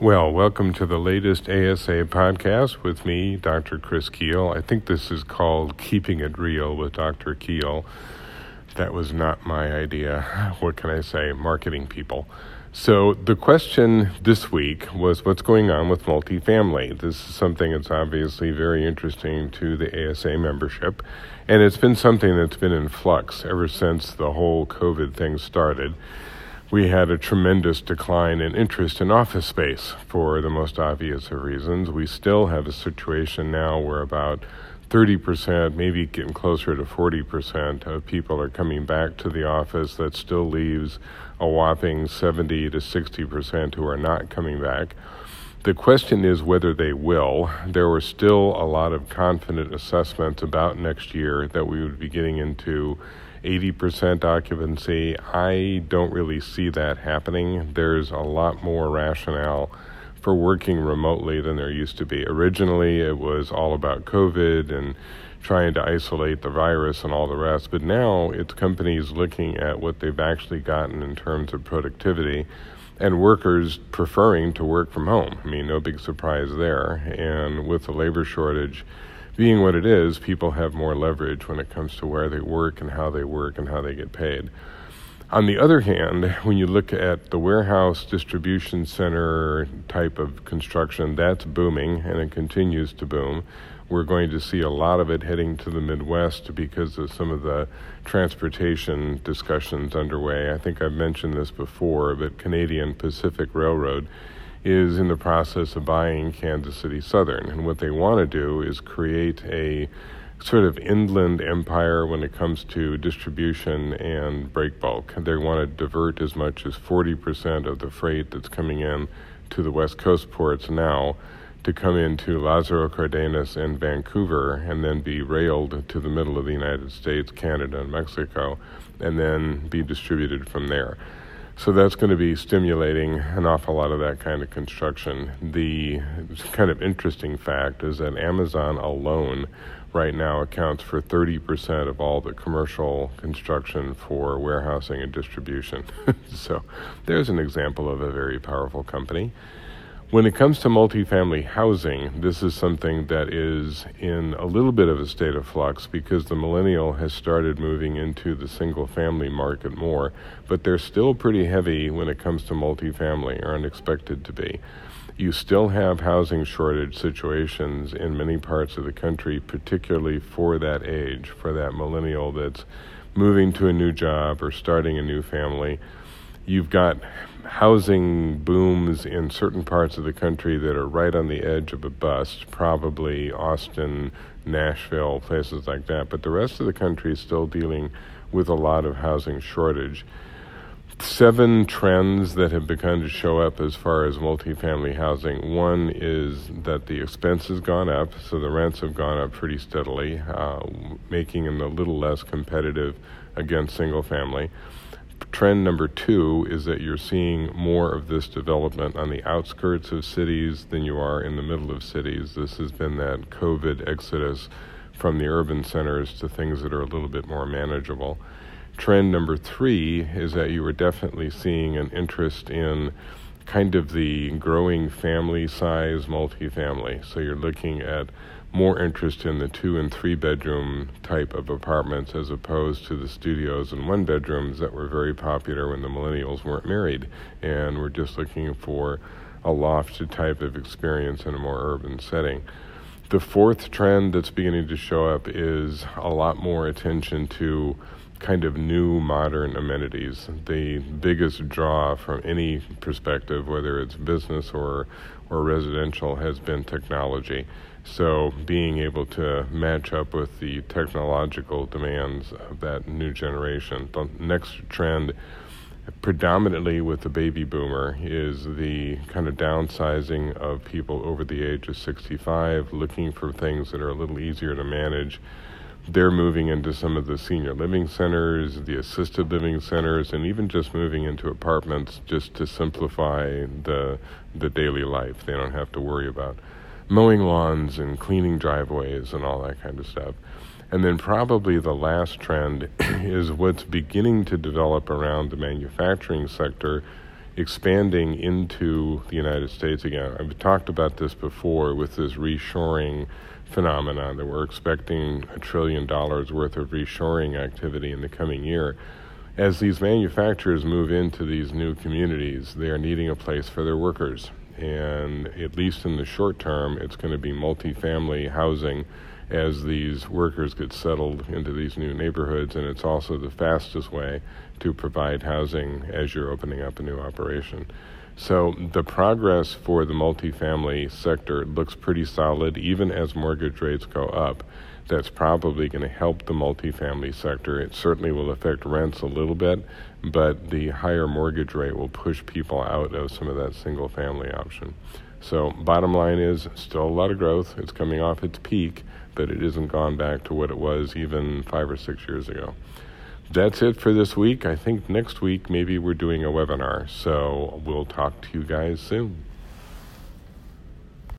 Well, welcome to the latest ASA podcast with me, Dr. Chris Kuehl. I think this is called Keeping It Real with Dr. Kuehl. That was not my idea. What can I say? Marketing people. So, the question this week was what's going on with multifamily? This is something that's obviously very interesting to the ASA membership, and it's been something that's been in flux ever since the whole COVID thing started we had a tremendous decline in interest in office space for the most obvious of reasons. We still have a situation now where about 30%, maybe getting closer to 40% of people are coming back to the office. That still leaves a whopping 70 to 60% who are not coming back. The question is whether they will. There were still a lot of confident assessments about next year that we would be getting into 80% occupancy. I don't really see that happening. There's a lot more rationale for working remotely than there used to be. Originally, it was all about COVID and trying to isolate the virus and all the rest, but now it's companies looking at what they've actually gotten in terms of productivity and workers preferring to work from home. I mean, no big surprise there. And with the labor shortage, being what it is, people have more leverage when it comes to where they work and how they work and how they get paid. On the other hand, when you look at the warehouse distribution center type of construction, that's booming and it continues to boom. We're going to see a lot of it heading to the Midwest because of some of the transportation discussions underway. I think I've mentioned this before, but Canadian Pacific Railroad is in the process of buying Kansas City Southern. And what they want to do is create a sort of inland empire when it comes to distribution and break bulk. They want to divert as much as 40% of the freight that's coming in to the West Coast ports now to come into Lázaro Cárdenas and Vancouver and then be railed to the middle of the United States, Canada, and Mexico, and then be distributed from there. So that's going to be stimulating an awful lot of that kind of construction. The kind of interesting fact is that Amazon alone right now accounts for 30% of all the commercial construction for warehousing and distribution. so there's an example of a very powerful company. When it comes to multifamily housing, this is something that is in a little bit of a state of flux because the millennial has started moving into the single family market more, but they're still pretty heavy when it comes to multifamily, or unexpected to be. You still have housing shortage situations in many parts of the country, particularly for that age, for that millennial that's moving to a new job or starting a new family you've got housing booms in certain parts of the country that are right on the edge of a bust, probably Austin, Nashville, places like that. But the rest of the country is still dealing with a lot of housing shortage. Seven trends that have begun to show up as far as multifamily housing. One is that the expense has gone up, so the rents have gone up pretty steadily, uh, making them a little less competitive against single family trend number two is that you're seeing more of this development on the outskirts of cities than you are in the middle of cities. This has been that COVID exodus from the urban centers to things that are a little bit more manageable. Trend number three is that you are definitely seeing an interest in kind of the growing family size multifamily. So you're looking at more interest in the two and three bedroom type of apartments as opposed to the studios and one bedrooms that were very popular when the millennials weren't married and were just looking for a loft type of experience in a more urban setting. The fourth trend that's beginning to show up is a lot more attention to kind of new modern amenities. The biggest draw from any perspective, whether it's business or, or residential, has been technology. So being able to match up with the technological demands of that new generation. The next trend, predominantly with the baby boomer, is the kind of downsizing of people over the age of 65, looking for things that are a little easier to manage. They're moving into some of the senior living centers, the assisted living centers, and even just moving into apartments just to simplify the the daily life. They don't have to worry about mowing lawns and cleaning driveways and all that kind of stuff. And then probably the last trend is what's beginning to develop around the manufacturing sector expanding into the United States again. I've talked about this before with this reshoring phenomenon that we're expecting a trillion dollars worth of reshoring activity in the coming year. As these manufacturers move into these new communities, they are needing a place for their workers. And at least in the short term, it's going to be multifamily housing as these workers get settled into these new neighborhoods, and it's also the fastest way to provide housing as you're opening up a new operation. So the progress for the multifamily sector looks pretty solid, even as mortgage rates go up. That's probably going to help the multifamily sector. It certainly will affect rents a little bit, but the higher mortgage rate will push people out of some of that single family option. So, bottom line is still a lot of growth. It's coming off its peak, but it isn't gone back to what it was even five or six years ago. That's it for this week. I think next week maybe we're doing a webinar. So, we'll talk to you guys soon.